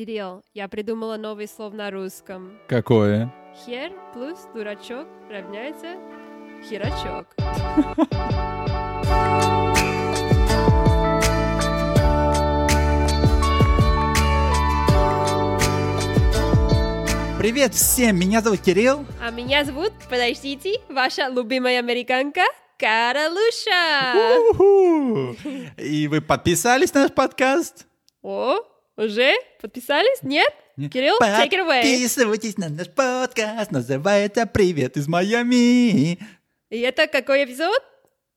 Кирилл, я придумала новый слов на русском. Какое? Хер плюс дурачок равняется херачок. Привет всем, меня зовут Кирилл. А меня зовут, подождите, ваша любимая американка Каролуша. И вы подписались на наш подкаст? О, уже? Подписались? Нет? Кирилл, take it away. Подписывайтесь на наш подкаст, называется «Привет из Майами». И это какой эпизод?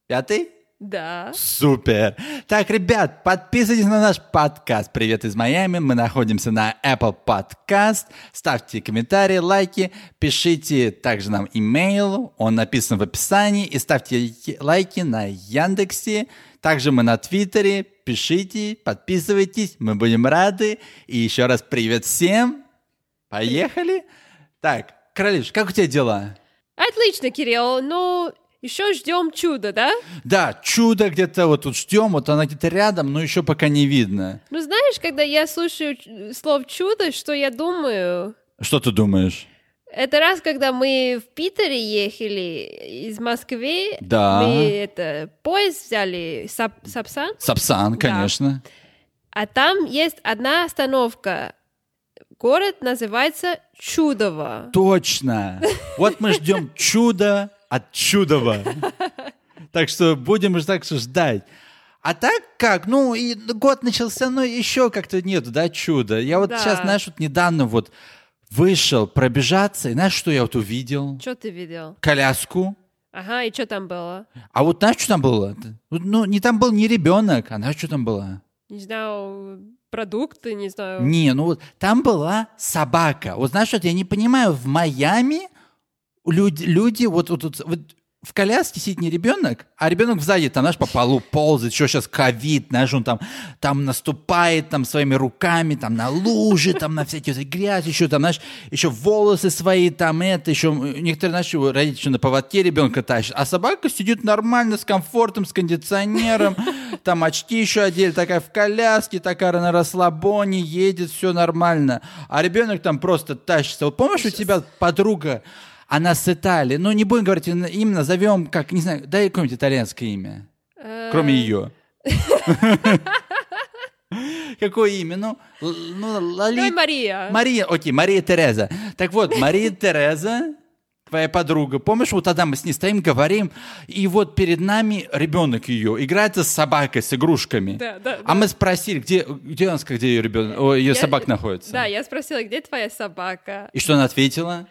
Пятый? Да. Супер! Так, ребят, подписывайтесь на наш подкаст «Привет из Майами». Мы находимся на Apple Podcast. Ставьте комментарии, лайки, пишите также нам имейл, он написан в описании, и ставьте лайки на Яндексе. Также мы на Твиттере. Пишите, подписывайтесь, мы будем рады. И еще раз привет всем. Поехали. Так, Королевич, как у тебя дела? Отлично, Кирилл. Ну, еще ждем чуда, да? Да, чудо где-то вот тут ждем, вот она где-то рядом, но еще пока не видно. Ну, знаешь, когда я слушаю слово чудо, что я думаю? Что ты думаешь? Это раз, когда мы в Питере ехали из Москвы, Да. мы это поезд взяли Сап, Сапсан, Сапсан, конечно. а там есть одна остановка. Город называется Чудово. Точно. Вот мы ждем чудо от чудова. Так что будем так ждать. А так как? Ну, и год начался, но еще как-то нету, да, чуда. Я вот Да. сейчас, знаешь, вот недавно вот вышел пробежаться, и знаешь, что я вот увидел? Что ты видел? Коляску. Ага, и что там было? А вот знаешь, что там было? Ну, не там был не ребенок, а знаешь, что там было? Не знаю, продукты, не знаю. Не, ну вот там была собака. Вот знаешь, вот я не понимаю, в Майами люди, люди вот, вот, вот, вот в коляске сидит не ребенок, а ребенок сзади, там, знаешь, по полу ползает, еще сейчас ковид, знаешь, он там, там наступает там своими руками, там на лужи, там на всякие вот грязь, еще там, знаешь, еще волосы свои, там это, еще некоторые, знаешь, его родители на поводке ребенка тащат, а собака сидит нормально, с комфортом, с кондиционером, там очки еще одели, такая в коляске, такая на расслабоне, едет, все нормально, а ребенок там просто тащится. Вот помнишь, у тебя подруга, она с Италии, ну не будем говорить именно, назовем, как, не знаю, дай какое-нибудь итальянское имя, Э, кроме ее. Какое имя? Ну, ну Давай Лали... Мария. Мария, окей, Мария Тереза. Так вот, Мария Тереза, твоя подруга, помнишь, вот тогда мы с ней стоим, говорим, и вот перед нами ребенок ее играется с собакой, с игрушками. Да, да, А да. мы спросили, где, где она где ее ребенок, о, ее Я- собака находится. Да, я спросила, где твоя собака? И что она ответила?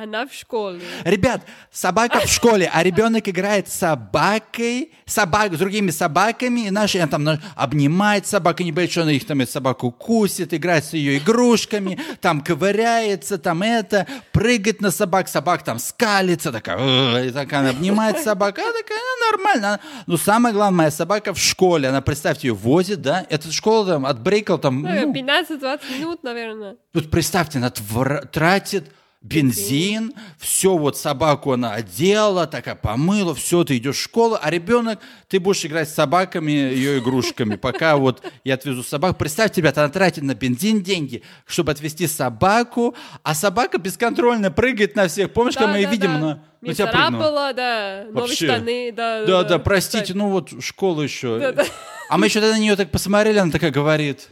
Она в школе. Ребят, собака в школе, а ребенок играет с собакой, собак, с другими собаками, и наши, там обнимает собаку, не боится, что она их там собаку кусит, играет с ее игрушками, там ковыряется, там это, прыгает на собак, собак там скалится, такая, и так она обнимает собаку, она такая, она нормально. Но самое главное, моя собака в школе, она, представьте, ее возит, да, эта школа там от Брейкл там, Ну, ну, 15-20 минут, наверное. Тут представьте, она тратит бензин, все вот собаку она одела, такая помыла, все, ты идешь в школу, а ребенок, ты будешь играть с собаками, ее игрушками, пока вот я отвезу собаку. Представьте, ребята, она тратит на бензин деньги, чтобы отвезти собаку, а собака бесконтрольно прыгает на всех. Помнишь, как мы ее видим, она на тебя прыгнула? Да. Новые Вообще. штаны, да. Да, да, простите, ну вот школа еще. Да, да. А мы еще тогда на нее так посмотрели, она такая говорит,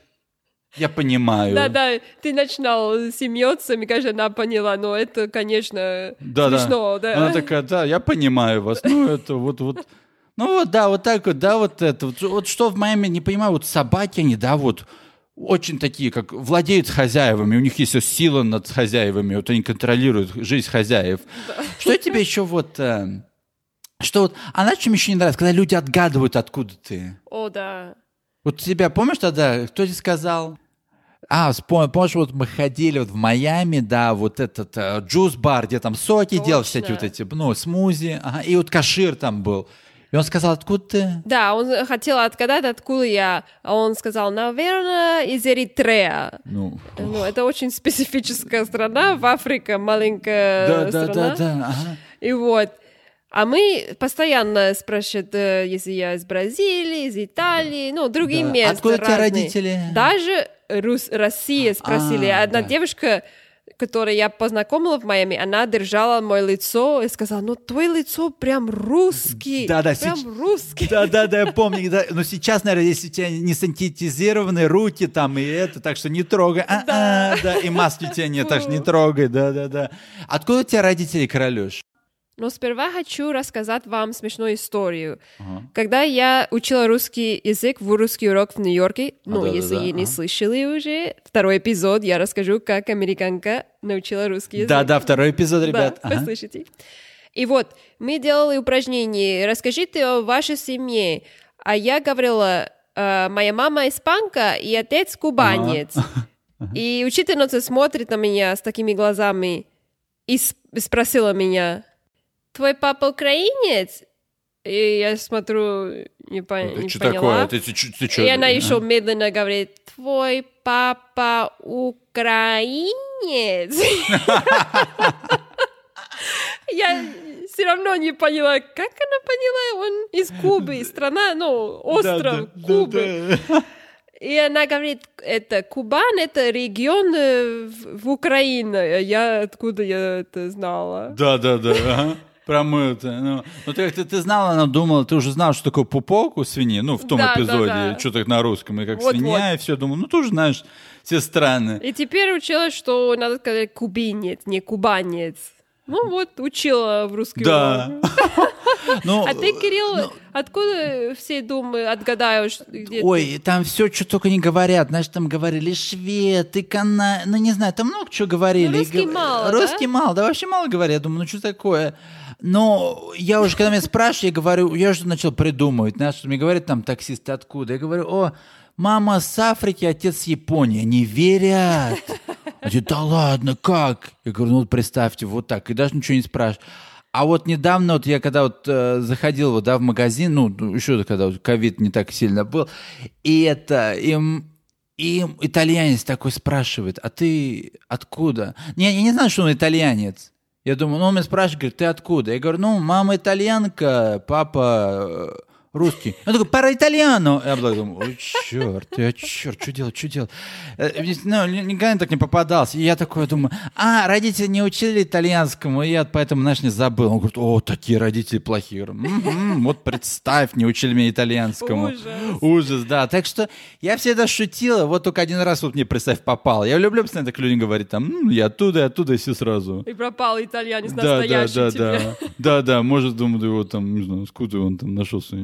я понимаю. Да, да, ты начинал смеяться, мне кажется, она поняла, но это, конечно, Да, смешно, да. Она такая, да, я понимаю вас. Ну, это вот, вот. Ну вот, да, вот так вот, да, вот это. Вот, вот что в Майами, не понимаю, вот собаки, они, да, вот, очень такие, как владеют хозяевами, у них есть сила над хозяевами, вот они контролируют жизнь хозяев. Что тебе еще вот, э, что вот, а на чем еще не нравится, когда люди отгадывают, откуда ты? О, да. Вот тебя, помнишь тогда, кто тебе сказал? А, помнишь, вот мы ходили вот в Майами, да, вот этот э, джус-бар, где там соки делал, Точно. всякие вот эти, ну, смузи, ага, и вот кашир там был. И он сказал, откуда ты? Да, он хотел отгадать, откуда я. А он сказал, наверное, из Эритрея. Ну, Ну, это очень специфическая страна, в Африке маленькая да, да, страна. да, да, ага. И вот. А мы постоянно спрашивают, э, если я из Бразилии, из Италии, ну, другие Да. места Откуда у тебя разные. родители? Даже Рус- Россия спросили. А, Одна да. девушка, которую я познакомила в Майами, она держала мое лицо и сказала, ну, твое лицо прям русский. Да-да, прям сеч- русский. Да, да, да, я помню. да. Но сейчас, наверное, если у тебя не синтетизированы руки там и это, так что не трогай. А, Да. да, и маски у тебя нет, так что не трогай, да, да, да. Откуда у тебя родители, Королюш? Но сперва хочу рассказать вам смешную историю. Когда я учила русский язык в русский урок в Нью-Йорке, ну, да-да-да, если не ага. слышали уже, второй эпизод, я расскажу, как американка научила русский язык. Да, да, второй эпизод, ребят. Да, Ага. послушайте. И вот, мы делали упражнение. Расскажите о вашей семье. А я говорила, э, моя мама испанка и отец кубанец. И учительница смотрит на меня с такими глазами и спросила меня, твой папа украинец? И я смотрю, не, по- Это не что поняла. такое? Ты, ты, чё- ты чё? И она еще медленно говорит, твой папа украинец? Я все равно не поняла, как она поняла, он из Кубы, страна, ну, остров Кубы. И она говорит, это Кубан, это регион э, в, в Украине. Я откуда я это знала? Да, да, да. ага. Промыто. Ну, ну ты, ты, ты знала, она думала, ты уже знал, что такое пупок у свиньи, ну, в том Да, да, эпизоде, да. что так на русском, и как Вот-вот. свинья, и все, думаю, ну, ты уже знаешь все страны. И теперь учила, что надо сказать кубинец, не кубанец. Ну вот, учила в русский Да. Ну, А ты, Кирилл, откуда все думы отгадаешь? Ой, там все, что только не говорят. Знаешь, там говорили швед, и кана... Ну, не знаю, там много чего говорили. Ну, русский мало, Русский мало, да, вообще мало говорят. Я думаю, ну, что такое? Но я уже, когда меня спрашивают, я говорю, я уже начал придумывать. Знаешь, что мне говорят там таксисты откуда. Я говорю, о, мама с Африки, отец с Японии. Они верят. Они да ладно, как? Я говорю, ну, вот представьте, вот так. И даже ничего не спрашивают. А вот недавно, вот я когда вот э, заходил вот, да, в магазин, ну, еще когда вот ковид не так сильно был, и это, им, им итальянец такой спрашивает, а ты откуда? Не, я не знаю, что он итальянец. Я думаю, ну, он меня спрашивает, говорит, ты откуда? Я говорю, ну, мама итальянка, папа э, русский. Он такой, пара итальяно. Я такой думаю, ой, черт, я черт, что делать, что делать? Э, Ну, ни- никогда так не попадался. И я такой думаю, а, родители не учили итальянскому, и я поэтому, знаешь, не забыл. Он говорит, о, такие родители плохие. Я «Мгм, вот представь, не учили меня итальянскому. Ужас. Ужас, да. Так что я всегда шутила, вот только один раз вот мне, представь, попал. Я люблю постоянно так людям говорить, там, «М, я оттуда, и оттуда, и все сразу. И пропал итальянец Да, да, настоящий да, тебе. да. Да, да, может, думаю, его там, не знаю, откуда он там нашелся,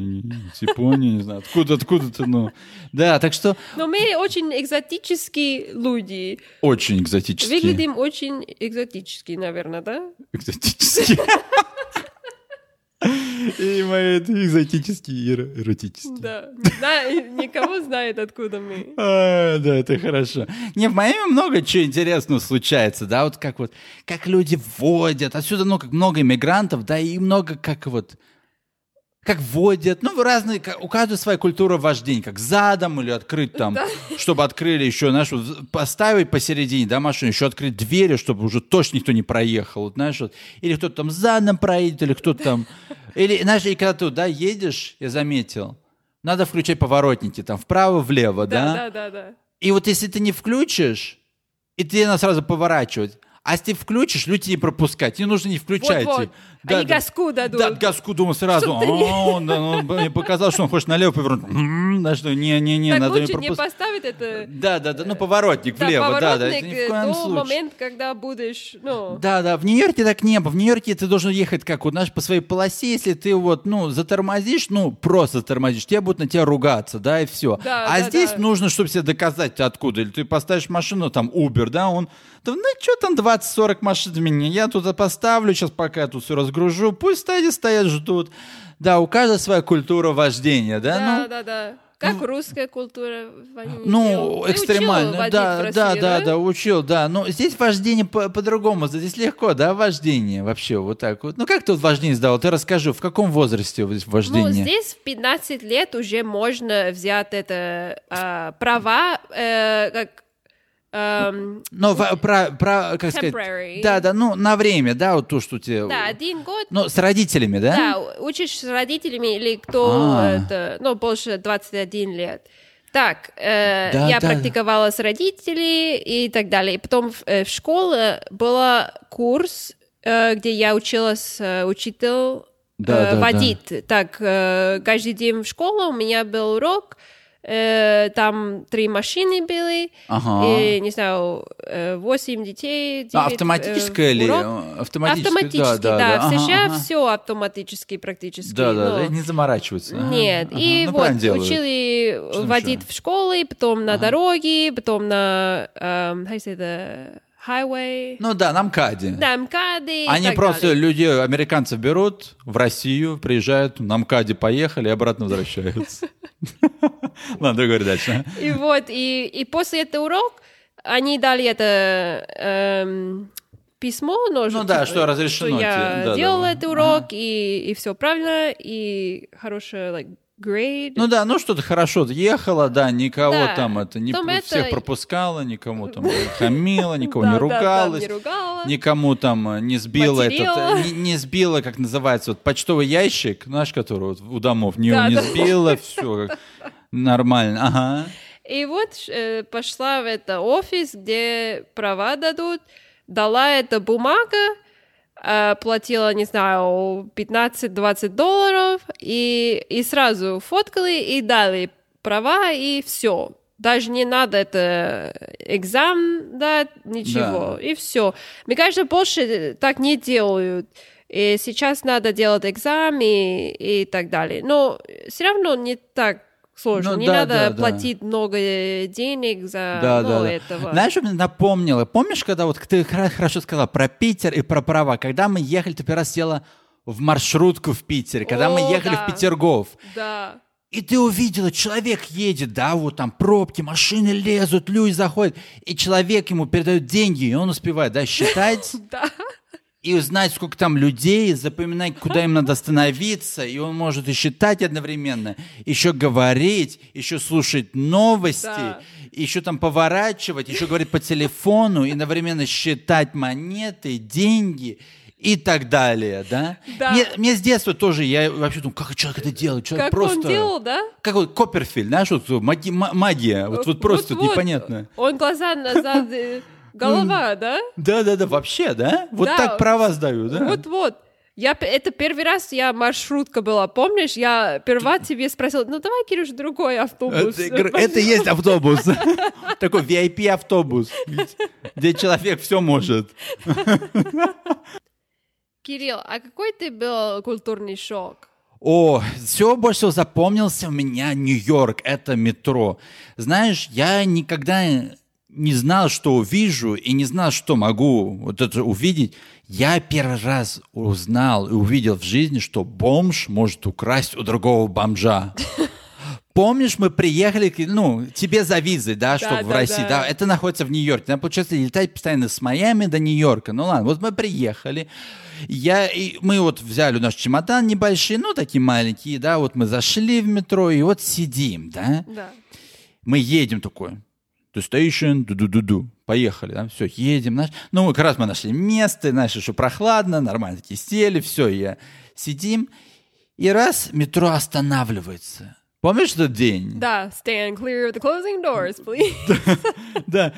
с Японии, не знаю, откуда, откуда-то, ну. Да, так что Но мы очень экзотические люди. очень экзотически. Выглядим очень экзотически, наверное, да? Экзотически. И мои это экзотические и эро- эротические. Да. Знаю, никого знает, откуда мы. А, да, это хорошо. Не, в Майами много чего интересного случается, да, вот как вот, как люди водят, отсюда, ну, как много иммигрантов, да, и много как вот, как водят, ну, разные, как- у каждого своя культура вождения, как задом или открыть там, чтобы открыли еще, знаешь, вот поставить посередине, да, машину, еще открыть двери, чтобы уже точно никто не проехал, вот, знаешь, вот, или кто-то там задом проедет, или кто-то там, или, знаешь, и когда ты, да, едешь, я заметил, надо включать поворотники, там, вправо-влево, Да, да, да, да. и вот если ты не включишь, и ты надо сразу поворачивать. А если включишь, люди не пропускать. Не нужно не включайте. Вот-вот. Они газку дадут. Да, газку думал сразу. Не- «А, он, да, он мне показал, что он хочет налево повернуть. М, Да что, не-не-не, надо не лучше не пропускать. поставить это... Да, да, да, ну поворотник Да, влево, да, да, поворотник это ни э, в коем до случае. момента, когда будешь, ну... Да, да, в Нью-Йорке так не было. В Нью-Йорке ты должен ехать как, вот, знаешь, по своей полосе, если ты вот, ну, затормозишь, ну, просто затормозишь, тебе будут на тебя ругаться, да, и все. Да, а да, здесь да. нужно, чтобы себе доказать, откуда. Или ты поставишь машину, там, Uber, да, он, да, ну, что там 20-40 машин в меня, я туда поставлю, сейчас пока я тут все разгружу, пусть стоят, стоят, ждут. Да, у каждого своя культура вождения, да, Да, ну, да, да. Как русская культура ну, Ты экстремально, да, России, да, да, да, учил, да. Но здесь вождение по- по-другому, здесь легко, да, вождение вообще вот так вот. Ну, как ты вот вождение сдавал? Ты расскажи, в каком возрасте здесь Ну, вождение? здесь в 15 лет уже можно взять это а, права, э, как эм, Ну, в- про, про, как сказать... Temporary. Да, да, ну, на время, да, вот то, что тебе... да, один год. Ну, с родителями, да? Да, учишь с родителями или кто А. это, ну, больше 21 лет. Так, э, Да, я да. практиковала с родителями и так далее. И потом в, э, в школе был курс, э, где я училась э, учитель Да, э, да, да. водить. Так, э, каждый день в школу у меня был урок, э, там три машины были, Ага. и, не знаю, э, восемь детей. А, девять, автоматическое э, или... урок. э, Автоматическое, Автоматически, да. да. В Ага, США ага. все автоматически практически. Да, да, да, не заморачиваться. Ага, Нет. ага. И Ну, вот делают. учили там водить в школе, потом на дороге, потом на um, how you say the highway. Ну да, на МКАДе. Да, МКАДы и Они просто далее. люди, американцев берут в Россию, приезжают, на МКАДе поехали и обратно возвращаются. Ладно, говори дальше. И вот, и, и после этого урок они дали это эм, письмо, но Ну да, что разрешено я тебе, да, делала да. этот урок, и, и все правильно, и хороший like, grade. Ну да, ну что-то хорошо, ехала, да, никого Да. там это, не, Потом это- всех пропускала, никому там хамила, никого не ругалась. Никому там э, не сбила Материла. этот, э, не, сбила, как называется, вот почтовый ящик, знаешь, который вот у домов, не, не сбила, все нормально, ага. И вот э, пошла в это офис, где права дадут, дала эта бумага, э, платила, не знаю, 15-20 долларов, и, и сразу фоткали и дали права, и все. Даже не надо это экзамен дать, ничего, и все. Мне кажется, больше так не делают. И сейчас надо делать экзамен и, и так далее. Но все равно не так сложно. Ну не да, надо да, да. платить много денег за Да, ну, да, да. этого. Знаешь, что мне напомнило? Помнишь, когда вот ты хорошо сказала про Питер и про права? Когда мы ехали, ты первый раз села в маршрутку в Питере, когда мы О, ехали да. в Петергоф. Да. И ты увидела, человек едет, да, вот там пробки, машины лезут, люди заходят, и человек ему передает деньги, и он успевает, да, считать Да. И узнать, сколько там людей, запоминать, куда им надо остановиться, и он может и считать одновременно, еще говорить, еще слушать новости, Да. еще там поворачивать, еще говорить по телефону, и одновременно считать монеты, деньги и так далее, да? Да. Мне, мне с детства тоже, я вообще думаю, как человек это делает? Человек Как просто... он делал, да? Как вот Копперфильд, знаешь, вот маги- ма- магия, вот, вот просто Вот-вот. непонятно. Он глаза назад, э, голова, да? Да-да-да, вообще, да? Вот Да. так права сдаю, да? Вот-вот. Я, это первый раз я маршрутка была, помнишь? Я сперва тебе спросила, ну давай, Кирюш, другой автобус. Это, это есть автобус. Такой VIP-автобус, где человек все может. Кирилл, а какой ты был культурный шок? О, все больше всего запомнился у меня Нью-Йорк, это метро. Знаешь, я никогда не знал, что увижу, и не знал, что могу вот это увидеть. Я первый раз узнал и увидел в жизни, что бомж может украсть у другого бомжа. Помнишь, мы приехали, ну, тебе за визой, да, чтобы в да, России, да. да, это находится в Нью-Йорке. Нам, получается, летать постоянно с Майами до Нью-Йорка. Ну ладно, вот мы приехали, я, и мы вот взяли наш чемодан небольшие, ну, такие маленькие, да, вот мы зашли в метро, и вот сидим, да, Да. мы едем такой, to station, ду-ду-ду-ду, поехали, да, все, едем, знаешь, ну, как раз мы нашли место, знаешь, еще прохладно, нормально такие сели, все, я сидим, и раз метро останавливается. Помнишь этот день? Да, stand clear of the closing doors, please. Да.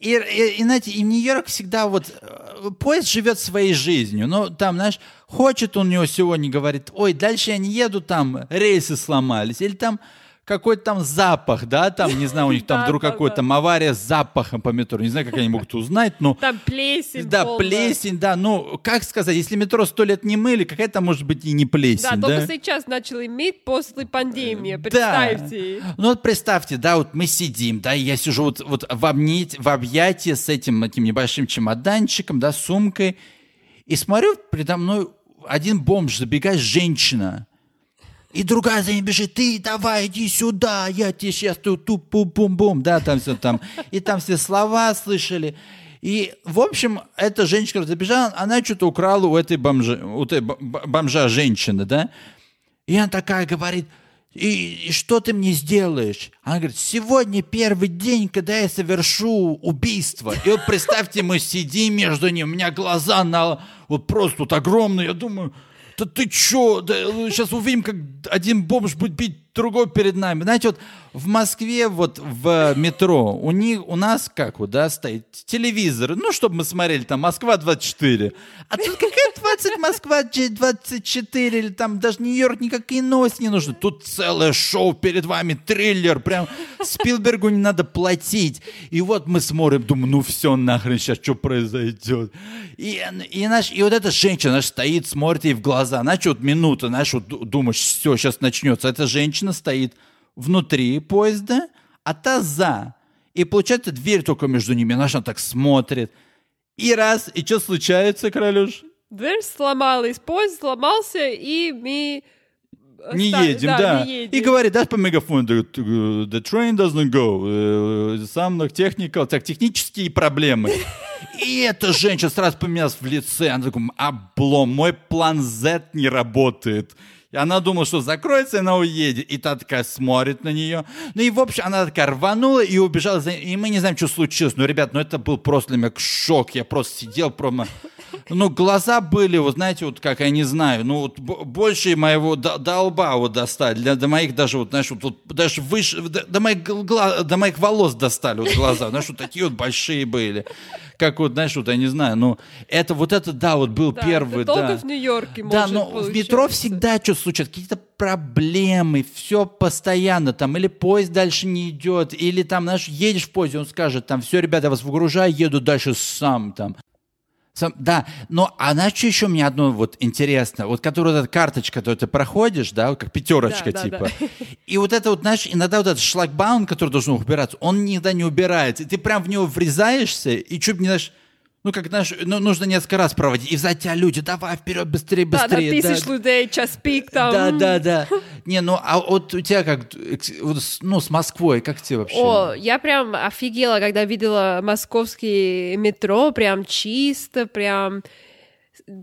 И, и, и, знаете, и Нью-Йорк всегда вот... э, Поезд живет своей жизнью. Ну, там, знаешь, хочет он у него сегодня, говорит, ой, дальше я не еду, там рельсы сломались. Или там какой-то там запах, да, там, не знаю, у них там Да, вдруг да, какой-то да. там авария с запахом по метро. Не знаю, как они могут узнать, но... Там плесень. Да, полная. плесень, да, ну, как сказать, если метро сто лет не мыли, какая-то может быть и не плесень, Да, только сейчас начали мыть после пандемии, Да. представьте. Ну вот представьте, да, вот мы сидим, да, и я сижу вот, вот в, обнять, в объятии с этим таким небольшим чемоданчиком, да, сумкой, и смотрю, передо мной один бомж, забегает женщина, и другая за ней бежит, ты давай, иди сюда, я тебе сейчас тут ту пум пум бум да, там все там. И там все слова слышали. И, в общем, эта женщина забежала, она что-то украла у этой бомжа, у этой бомжа женщины, да. И она такая говорит, и, и что ты мне сделаешь? Она говорит, сегодня первый день, когда я совершу убийство. И вот представьте, мы сидим между ними, у меня глаза на вот просто вот огромные, я думаю, да ты чё, да, сейчас увидим, как один бомж будет бить другой перед нами. Знаете, вот в Москве, вот в метро, у них, у нас как вот, да, стоит телевизор, ну, чтобы мы смотрели, там, Москва-24. А тут какая 20 Москва-24, или там даже Нью-Йорк, никакие новости не нужны. Тут целое шоу перед вами, триллер, прям Спилбергу не надо платить. И вот мы смотрим, думаю, ну все, нахрен, сейчас что произойдет. И, и, наш, и вот эта женщина, знаешь, стоит, смотрит ей в глаза, знаешь, вот минута, знаешь, вот думаешь, все, сейчас начнется. Эта женщина стоит внутри поезда, а та за. И получается дверь только между ними. Наша так смотрит. И раз, и что случается, Королюш? Дверь сломалась, поезд сломался, и мы... Не оста- едем, да. не едем. И говорит, дашь по мегафону, the, the train doesn't go. Э, Some technical, так, технические проблемы. И эта женщина сразу поменялась в лице. Она такая, облом, мой план Z не работает. И она думала, что закроется, она уедет. И та такая смотрит на нее. Ну и, в общем, она такая рванула и убежала. за- И мы не знаем, что случилось. Ну, ребят, ну это был просто для меня шок. Я просто сидел, прямо... Ну, глаза были, вот знаете, вот как, я не знаю, ну, вот больше моего до, до лба вот достали. Для, до моих даже, вот, знаешь, вот, вот даже выше, до, до моих, гла- до моих волос достали вот глаза. Знаешь, вот такие вот большие были. Как вот, знаешь, вот я не знаю, ну, это вот это, да, вот был Да, первый, это только да. в Нью-Йорке Да, но в метро всегда что случается, какие-то проблемы, все постоянно, там, или поезд дальше не идет, или там, знаешь, едешь в поезде, он скажет, там, все, ребята, я вас выгружаю, еду дальше сам, там. Сам, да, но а знаешь, что еще мне одно вот интересно, вот которая вот эта карточка, которую ты проходишь, да, вот как пятерочка Да, да, типа, да. и вот это вот, знаешь, иногда вот этот шлагбаум, который должен убираться, он никогда не убирается, и ты прям в него врезаешься, и чуть не знаешь, ну, как, знаешь, ну, нужно несколько раз проводить, и сзади тебя люди, давай вперед, быстрее, Да, да, быстрее. тысяч людей, час пик там. Да, да, да. Не, ну, а вот у тебя как, ну, с Москвой, как тебе вообще? О, я прям офигела, когда видела московский метро, прям чисто, прям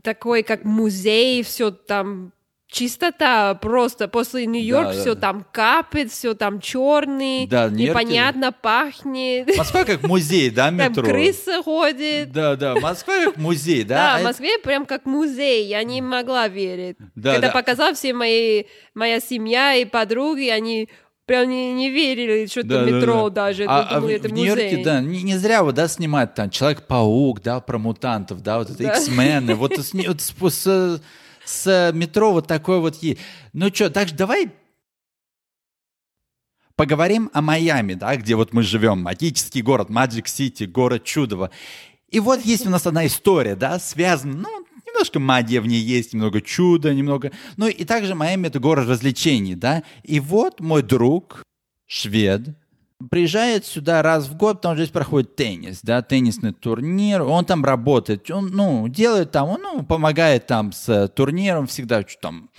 такой, как музей, все там чистота просто. После Нью-Йорка Да, все да. там капает, все там черный, Да, непонятно пахнет. Москва как музей, да, Там метро? крыса ходит. Да, да, Москва как музей, да? Да, А в Москве прям как музей, я не могла верить. Да, Когда да. показал все мои, моя семья и подруги, они прям не, не верили, что Да, это да, метро да. даже, А, а думали, в, это в Нью-Йорке, да, не, не зря вот, да, снимают там Человек-паук, да, про мутантов, да, вот это Да. X-мены, вот, с, вот с, с- с метро вот такой вот есть. Ну что, так же давай поговорим о Майами, да, где вот мы живем, магический город, Magic City, город чудова. И вот есть у нас одна история, да, связана, ну, немножко магия в ней есть, немного чуда, немного... Ну, и также Майами — это город развлечений, да. И вот мой друг, швед, приезжает сюда раз в год, что здесь проходит теннис, да, теннисный турнир, он там работает, он, ну, делает там, он, ну, помогает там с э, турниром всегда, что там,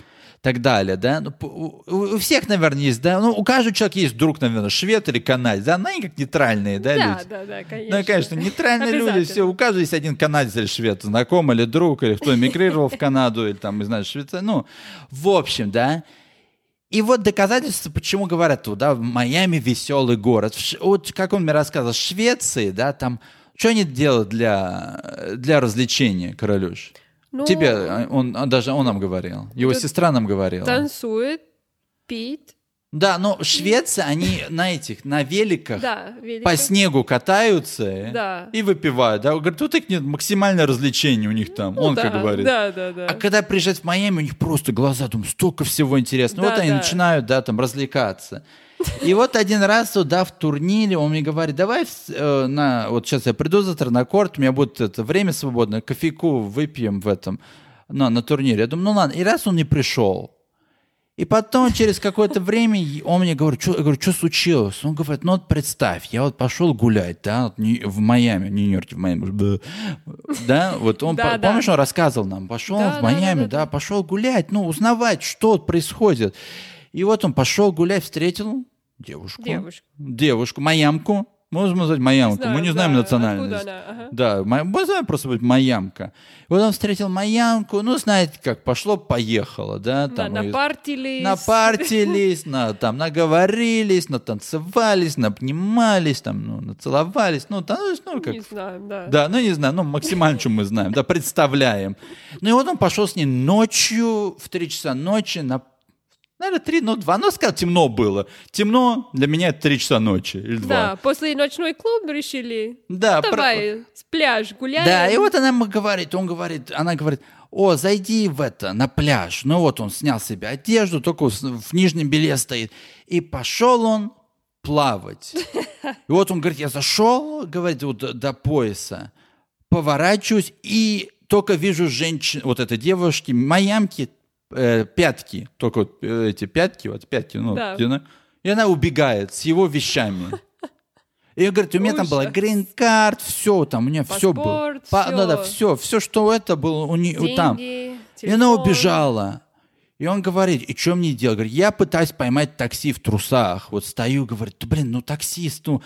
так далее, да. Ну, у, у всех, наверное, есть, да, ну, у каждого человека есть друг, наверное, швед или канадец, да, они как нейтральные, да, Да, люди. да, да, конечно. Ну, конечно, нейтральные люди, все, у каждого есть один канадец или швед, знакомый или друг, или кто эмигрировал в Канаду, или там, не знаю, Швейцарию, ну, в общем, да. И вот доказательство, почему говорят, да, в Майами веселый город. Вот как он мне рассказывал, в Швеции, да, там, что они делают для, для развлечения, Королюш? Ну, Тебе, а, он, а, даже он нам говорил, его сестра нам говорила. Танцует, пить. Да, но в Швеции они на этих, на великах, Да, велико. по снегу катаются Да. и выпивают. Да? Говорит, вот их нет, максимальное развлечение у них там, Ну он да, как говорит. Да, да, да. А когда приезжают в Майами, у них просто глаза, думаю, столько всего интересного. Да, вот они да. начинают, да, там, развлекаться. И вот один раз, да, в турнире он мне говорит, давай э, на, вот сейчас я приду завтра на корт, у меня будет это время свободное, кофейку выпьем в этом, на, на турнире. Я думаю, ну ладно. И раз он не пришел, и потом через какое-то время он мне говорит, что, я говорю, что случилось? Он говорит, ну вот представь, я вот пошел гулять, да, вот в Майами, в Нью-Йорке, в Майами, да, вот он, Да, по- да. помнишь, он рассказывал нам, пошел Да, в да, Майами, да, да, да, да. пошел гулять, ну, узнавать, что происходит. И вот он пошел гулять, встретил девушку. Девушка. Девушку, маямку, Можем назвать. Знаю, Мы не знаем да, национальность. откуда она, ага. Да, мы знаем просто быть Маямка. И вот он встретил Маямку, ну, знаете, как пошло-поехало, да. Да, Там и- напартились. напартились, на, там наговорились, натанцевались, наобнимались, там, ну, нацеловались, ну, там, ну, как Не знаю, да. да, ну не знаю, ну максимально, что мы знаем, да, представляем. Ну и вот он пошел с ней ночью, в 3 часа ночи, на, наверное, 3, ну 2, ну сказал, темно было. Темно для меня это 3 часа ночи или 2. Да, после ночной клуб решили. Да, про- Давай, с пляж гуляем. Да, и вот она ему говорит, он говорит, она говорит, о, зайди в это, на пляж. Ну вот он снял себе одежду, только в нижнем белье стоит. И пошел он плавать. И вот он говорит, я зашел, говорит, вот до, до пояса, поворачиваюсь и только вижу женщин, вот этой девушки, майамки, э, пятки, только вот э, эти пятки, вот пятки, ну, Да. и она убегает с его вещами. И говорит, у меня там была Ужас. грин-карт, все, там у меня все было. Паспорт, Па- всё. Да, да, все, все, что это было у нее там. И телефон. она убежала. И он говорит, и что мне делать? Говорит, я пытаюсь поймать такси в трусах. Вот стою, говорит, «Да, блин, ну таксист, ну...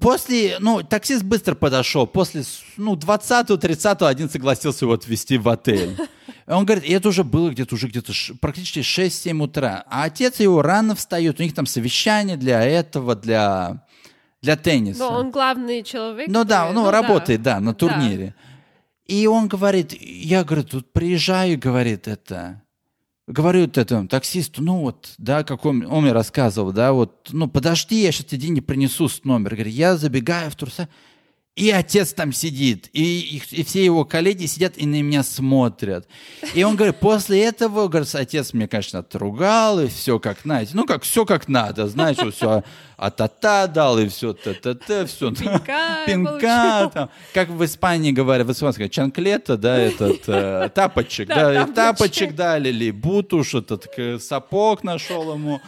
После, ну, таксист быстро подошел. После, ну, 20-30 один согласился его отвезти в отель. Он говорит, и это уже было где-то уже где-то практически 6-7 утра. А отец его рано встает. У них там совещание для этого, для, для тенниса. Но он главный человек. Ну да, который- ну, да. работает, да, на турнире. И он говорит, я, говорит, тут приезжаю, говорит, это... Говорю этому таксисту, ну вот, да, как он, он мне рассказывал, да, вот, ну подожди, я сейчас тебе деньги принесу с номера. Говорит, я забегаю в труса, и отец там сидит, и, и все его коллеги сидят и на меня смотрят. И он говорит, после этого, говорит, отец мне, конечно, отругал, и все как, знаете, ну как, все как надо, знаешь, все а-та-та дал, и все та-та-та, все. Пинка Пинка, получил. там, как в Испании говорят, в испанском, чанклета, да, этот, э, тапочек, Да, да, и тапочек. дали, или бутуш, этот сапог нашел ему,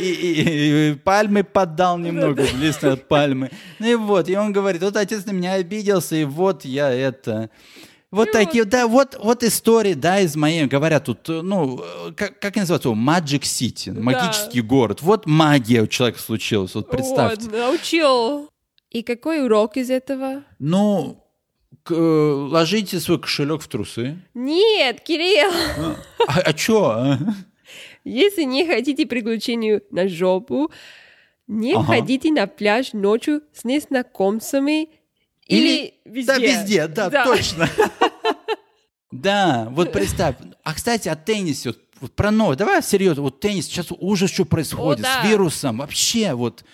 и, и- и пальмы поддал немного, лист от пальмы. Ну и вот, и он говорит, вот отец на меня обиделся, и вот я это... Вот И такие, да, вот, вот истории, да, из моей, говорят тут, ну, как, как называется? Magic City, магический город. Вот магия у человека случилась, вот представьте. Вот, научил. И какой урок из этого? Ну, к- э, ложите свой кошелек в трусы. Нет, Кирилл, А, а чё? если не хотите приключений на жопу, не Ага. ходите на пляж ночью с незнакомцами или, везде. Да, везде, да, точно. Да, вот представь. А, кстати, о теннисе, вот, про новое. Давай серьезно, вот теннис, сейчас ужас, что происходит да. с вирусом. Вообще, вот.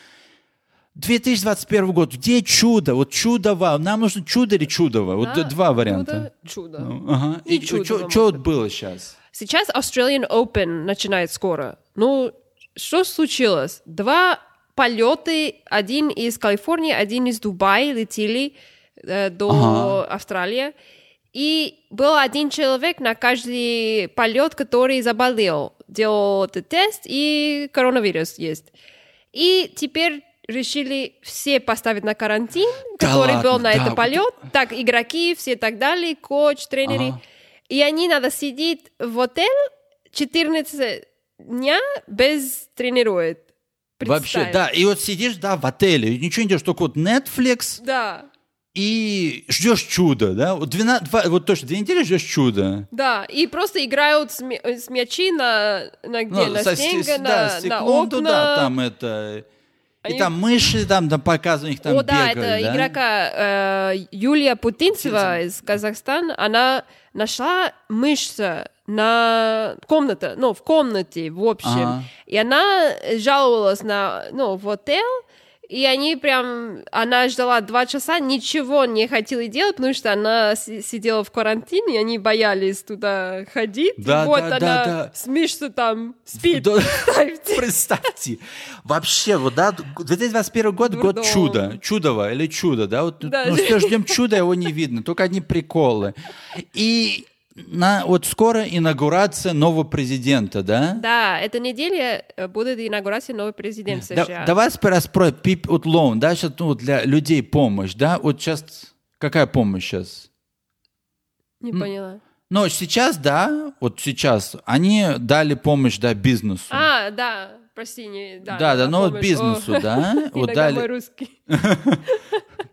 2021 год, где чудо? Вот чудово. Нам нужно чудо или чудово? Вот Да, два варианта. Чудо. чудо. Ну, Ага. И И чудово, что было сейчас? Сейчас Australian Open начинает скоро. Ну, что случилось? Два полеты, один из Калифорнии, один из Дубая летели э, до Ага. Австралии. И был один человек на каждый полет, который заболел. Делал этот тест, и коронавирус есть. И теперь решили все поставить на карантин, Да который ладно, был на да, этот вот полет. Так, игроки, все так далее, коуч, тренеры. Ага. И они надо сидеть в отель 14 дня без тренирует. Вообще, да. И вот сидишь, да, в отеле, ничего не делаешь, только вот Netflix Да, и ждешь чуда, да? Вот, 12, два- вот точно, две недели ждешь чуда. да. И просто играют с, ми- с мячи на, на где? Ну, на со- снеге, с- на, да, на секунду, окна. да, там это... И Они- там мыши там, там показывают, их там О, да, бегают, это да? игрока э, Юлия Путинцева из Казахстана. Она нашла мышца на комнате, ну, в комнате, в общем. Ага. И она жаловалась на, ну, в отель, и они прям, она ждала два часа, ничего не хотела делать, потому что она си- сидела в карантине, и они боялись туда ходить. Да, вот да, она да, да. с мышцей там спит. Да. Представьте. Представьте, вообще, вот, да, 2021 год, год Дурдом. чуда, чудово или чудо, да, вот, Да. ну, все ждем чуда, его не видно, только одни приколы. И на, вот скоро инаугурация нового президента, да? Да, эта неделя э, будет инаугурация нового президента Да- США. давай сперва спросим, пип вот loan, да, сейчас ну, для людей помощь, да, вот сейчас, какая помощь сейчас? Не поняла. Ну, сейчас, да, вот сейчас, они дали помощь, да, бизнесу. А, да, Прости, не... Да, Да, да, ну вот помнишь. бизнесу, О, да, вот иногда дали. мой русский.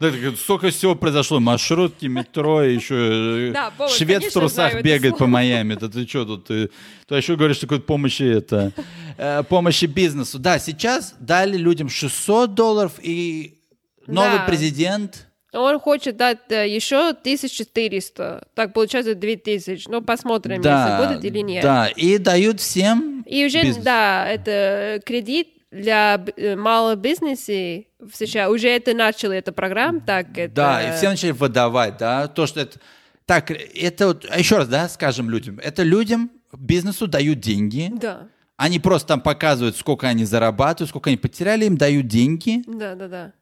Да, Столько всего произошло. Маршрутки, метро, еще э, Да, помощь, швед в трусах знаю бегает по. Майами. Да ты что тут? Ты, ты еще говоришь, такой помощи это, э, помощи бизнесу. Да, сейчас дали людям 600 долларов, и новый Да. президент... Он хочет дать э, еще 1400. Так, получается 2000. Ну, посмотрим, Да, если будет или нет. да, и дают всем И уже, бизнес. да, это кредит для э, малого бизнеса в США. Уже это начали, эта программа, так это... Да, и все начали выдавать, да, то, что это... Так, это вот, еще раз, да, скажем людям, это людям, бизнесу дают деньги, Да, они просто там показывают, сколько они зарабатывают, сколько они потеряли, им дают деньги, да, да, да.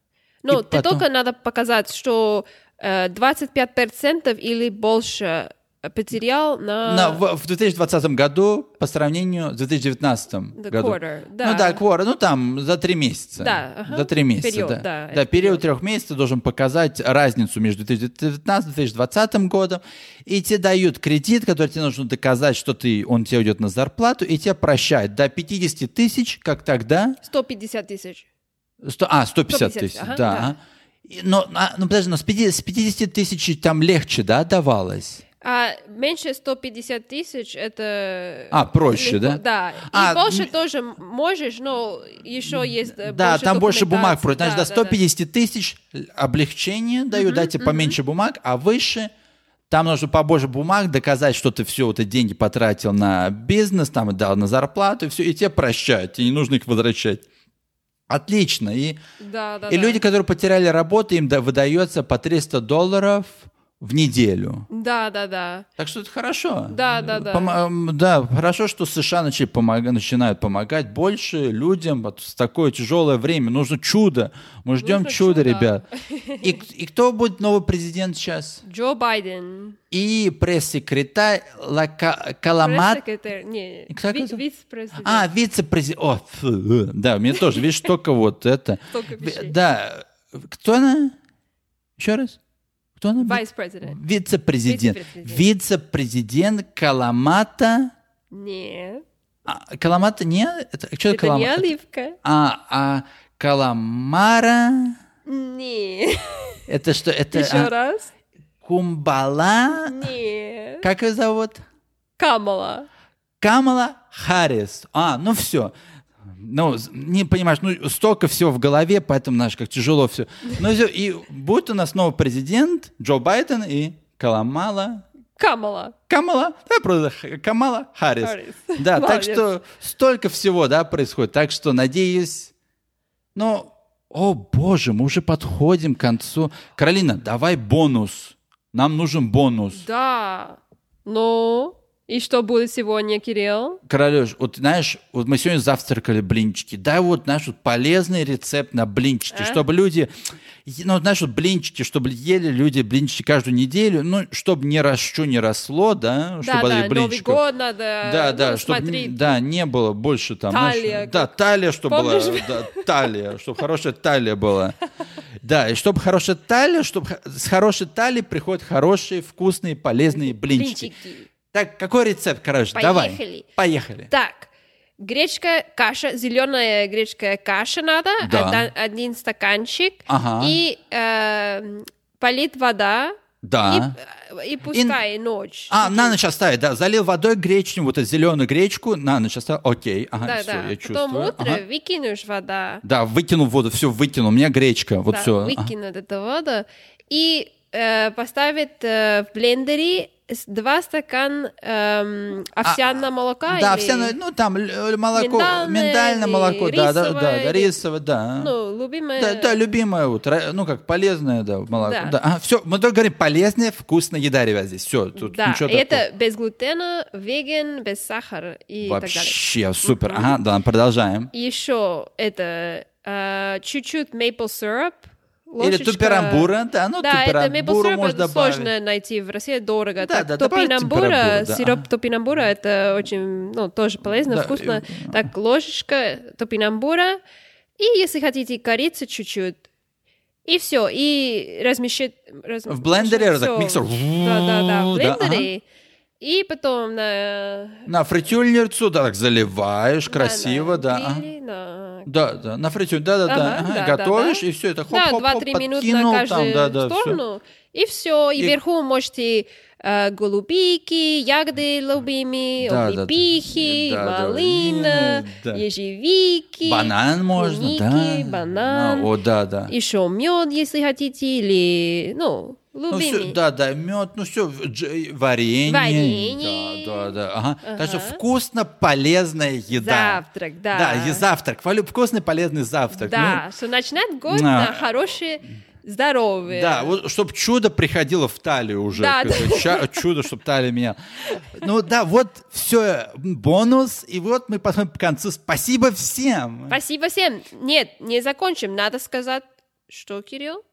Ну, ты потом- только надо показать, что э, 25% или больше потерял на... На- в, в 2020 году по сравнению с 2019 The году. quarter, да. Ну да, квора, ну там за три месяца. Да, ага. За три месяца, Период, да. да, Да, период трех месяцев должен показать разницу между 2019 и 2020 годом. И тебе дают кредит, который тебе нужно доказать, что ты, он тебе уйдет на зарплату, и тебя прощают до 50 тысяч, как тогда. 150 тысяч. Сто- а, 150 150, тысяч, ага, да. да. И- Но, а, ну, подожди, но с 50, с 50 тысяч там легче, да, давалось? А меньше 150 тысяч это... А, проще, да? Да. И А, больше м- тоже можешь, но еще есть э, Да, там больше бумаг просто. Значит, Да, до да, да. 150 тысяч облегчение дают, дайте поменьше бумаг, а выше там нужно побольше бумаг, доказать, что ты все вот эти деньги потратил на бизнес, там и дал на зарплату, и все, и тебе прощают, тебе не нужно их возвращать. Отлично. И, Да, да, и да. люди, которые потеряли работу, им да- выдается по 300 долларов в неделю. Да, да, да. Так что это хорошо. Да, да, да. Помо- м, да, хорошо, что США начали помога- начинают помогать больше людям вот в такое тяжелое время. Нужно чудо. Мы ждем Нужно чуда, чудо. ребят. И, и кто будет новый президент сейчас? Джо Байден. И пресс-секретарь Лака- Каламат. Пресс-секретарь. Не, ви- вице-президент. А, вице-президент. О, фу, э, да, мне тоже, видишь, только вот это. Вещей. Да, кто она? Еще раз? Кто она? Vice-президент. Вице-президент. Вице-президент. Вице-президент Каламата. Нет. А, Каламата не? Это, что Это Каламата? не оливка. А, а Каламара? Нет. Это что? Это Еще а, раз. Кумбала? Нет. Как ее зовут? Камала. Камала Харрис. А, ну все. Ну, не понимаешь, ну, столько всего в голове, поэтому, знаешь, как тяжело все. Ну, всё, и будет у нас новый президент Джо Байден и Каламала. Камала. Камала, да, просто Камала Харрис. Харрис. Да, так Молодец. что столько всего, да, происходит. Так что, надеюсь, ну, о боже, мы уже подходим к концу. Каролина, давай бонус. Нам нужен бонус. Да. Ну, и что будет сегодня, Кирилл? Королёш, вот знаешь, вот мы сегодня завтракали блинчики. Дай вот, знаешь, вот полезный рецепт на блинчики, А? чтобы люди, ну, знаешь, вот блинчики, чтобы ели люди блинчики каждую неделю, ну, чтобы не рос, что не росло, да, Да, чтобы да, этих Новый блинчиков. год надо Да, да, ну, чтобы смотреть. да, не было больше там. знаешь, Талия, да, как- талия, чтобы была. Помнишь? Да, талия, чтобы хорошая талия была. Да, и чтобы хорошая талия, чтобы с хорошей талией приходят хорошие, вкусные, полезные блинчики. Блинчики. Так, какой рецепт, короче, давай. Поехали. Поехали. Так, гречка, каша, зеленая гречка каша надо, Да. один, один стаканчик, Ага. и э, полит вода, Да. и, э, и пускай ночь. А, на ночь оставить, да. Залил водой гречню, вот эту зеленую гречку, на ночь оставил. Окей, ага, да, все, да. я Потом чувствую. утро Ага. выкинешь вода, Да, выкинул воду, все выкинул. У меня гречка, вот да, все. выкинут эту воду, и э, поставит э, в блендере два стакана эм, овсяного молока. А, Да, или- овсяное, ну там л- молоко, Миндальное миндальное молоко, да, да, да, или- рисовое, да. Ну, любимое... Да, да, любимое, вот, ра- ну как полезное, да, молоко. Да. Да. А, все, мы только говорим полезная, вкусная еда, ребят, здесь. Все, тут Да, ничего это такого. без глютена, веган, без сахара и так далее. Вообще супер. Ага, да, продолжаем. Еще это э, чуть-чуть maple syrup. Или ложечка- туперамбура, да, ну Да, это можно это добавить. сложно найти в России, дорого. Да, так, да, топинамбура, да. сироп топинамбура, это очень, ну, тоже полезно, Да, вкусно. и- Так, ложечка топинамбура. И если хотите, корица чуть-чуть. И все, и размещать... раз- В блендере так миксер. Да, да, да, в Да, ага. И потом на... На фритюльницу, да, так заливаешь, красиво, да. на ага. гриле, на- Да, да, на фритюль, да, да, да. Ага, ага, да, да, Готовишь, да. и все это хоп, Да, хоп, хоп, 2-3 минуты на там, каждую да, да, всё. сторону. И все. И И- вверху можете э, голубики, ягоды любимые, Да, да, да. облепихи, Да, да. малина, Да. ежевики. Банан можно, клубники, да. банан. А, О, да, да. Еще мед, если хотите, или, ну, Ну, всё, любимый. да, да, мед, ну все, варенье. Варенье. Да, да, да. Ага. Так что Ага. вкусно полезная еда. Завтрак, да. Да, и завтрак. Вкусный полезный завтрак. Да, что начинать год Ну, а. на хорошее здоровье. Да, вот чтобы чудо приходило в талию уже. Да, ча- чудо, чтобы талия меня. Ну да, вот все, бонус. И вот мы посмотрим к концу. Спасибо всем. Спасибо всем. Нет, не закончим. Надо сказать, что, Кирилл?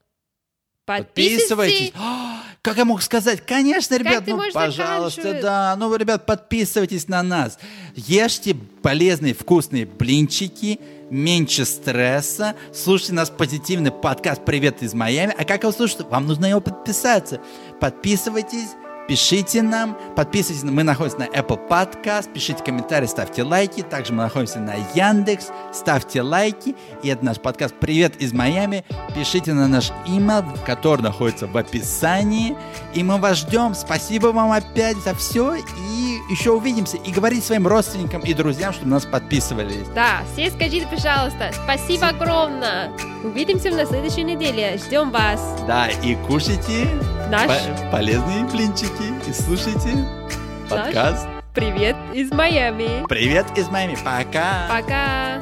Подписывайтесь. А, Как я мог сказать? Конечно, ребят, ну, пожалуйста, заканчивать? да. Ну, ребят, подписывайтесь на нас. Ешьте полезные, вкусные блинчики, меньше стресса. Слушайте наш позитивный подкаст «Привет из Майами». А как его слушать? Вам нужно его подписаться. Подписывайтесь, пишите нам, подписывайтесь. Мы находимся на Apple Podcast, пишите комментарии, ставьте лайки. Также мы находимся на Яндекс, ставьте лайки. И это наш подкаст «Привет из Майами». Пишите на наш email, который находится в описании. И мы вас ждем. Спасибо вам опять за все. И еще увидимся. И говорите своим родственникам и друзьям, чтобы нас подписывались. Да, все скажите, пожалуйста. Спасибо огромное. Увидимся на следующей неделе. Ждем вас. Да, и кушайте Наш по- полезные блинчики. И слушайте подкаст привет из Майами. «Привет из Майами». Пока! Пока.